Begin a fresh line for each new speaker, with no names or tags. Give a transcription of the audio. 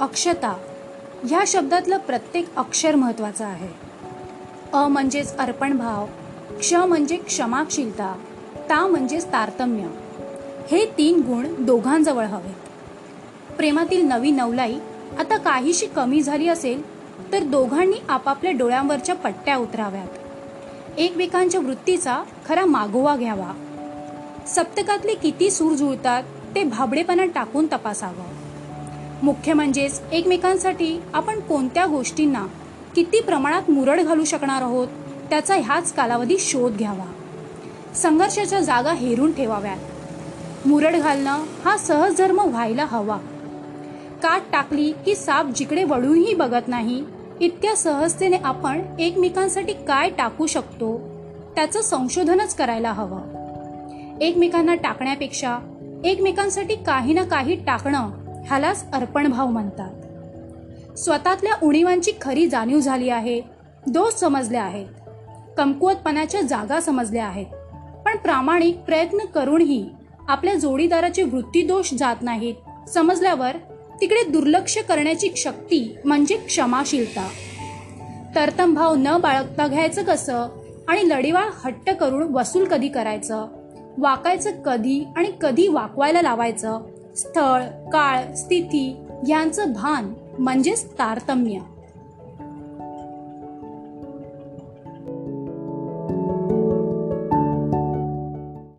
अक्षता ह्या शब्दातलं प्रत्येक अक्षर महत्त्वाचं आहे. अ म्हणजेच अर्पणभाव क्ष म्हणजे क्षमाशीलता ता म्हणजेच तारतम्य. हे तीन गुण दोघांजवळ हवेत. प्रेमातील नवी नवलाई आता काहीशी कमी झाली असेल तर दोघांनी आपापल्या डोळ्यांवरच्या पट्ट्या उतराव्यात. एकमेकांच्या वृत्तीचा खरा मागोवा घ्यावा. सप्तकातले किती सूर जुळतात ते भाबडेपणा टाकून तपासावं. मुख्य म्हणजेच एकमेकांसाठी आपण कोणत्या गोष्टींना किती प्रमाणात मुरड घालू शकणार आहोत त्याचा ह्याच कालावधी शोध घ्यावा. संघर्षाच्या जागा हेरून ठेवाव्यात. मुरड घालणं हा सहज धर्म व्हायला हवा. काट टाकली की साप जिकडे वळूनही बघत नाही इतक्या सहजतेने आपण एकमेकांसाठी काय टाकू शकतो त्याचं संशोधनच करायला हवं. एकमेकांना टाकण्यापेक्षा एकमेकांसाठी काही ना काही टाकणं ह्यालाच अर्पणभाव म्हणतात. स्वतःतल्या उणीवांची खरी जाणीव झाली आहे दोष समजले आहेत कमकुवतपणाच्या जागा समजल्या आहेत. पण प्रामाणिक प्रयत्न करूनही आपल्या जोडीदाराचे वृत्तीदोष जात नाहीत समजल्यावर तिकडे दुर्लक्ष करण्याची शक्ती म्हणजे क्षमाशीलता. तरतम भाव न बाळगता घ्यायचं कसं आणि लढीवाळ हट्ट करून वसूल कधी करायचं वाकायचं कधी आणि कधी वाकवायला लावायचं स्थळ काळ स्थिती यांचं भान म्हणजेच तारतम्य.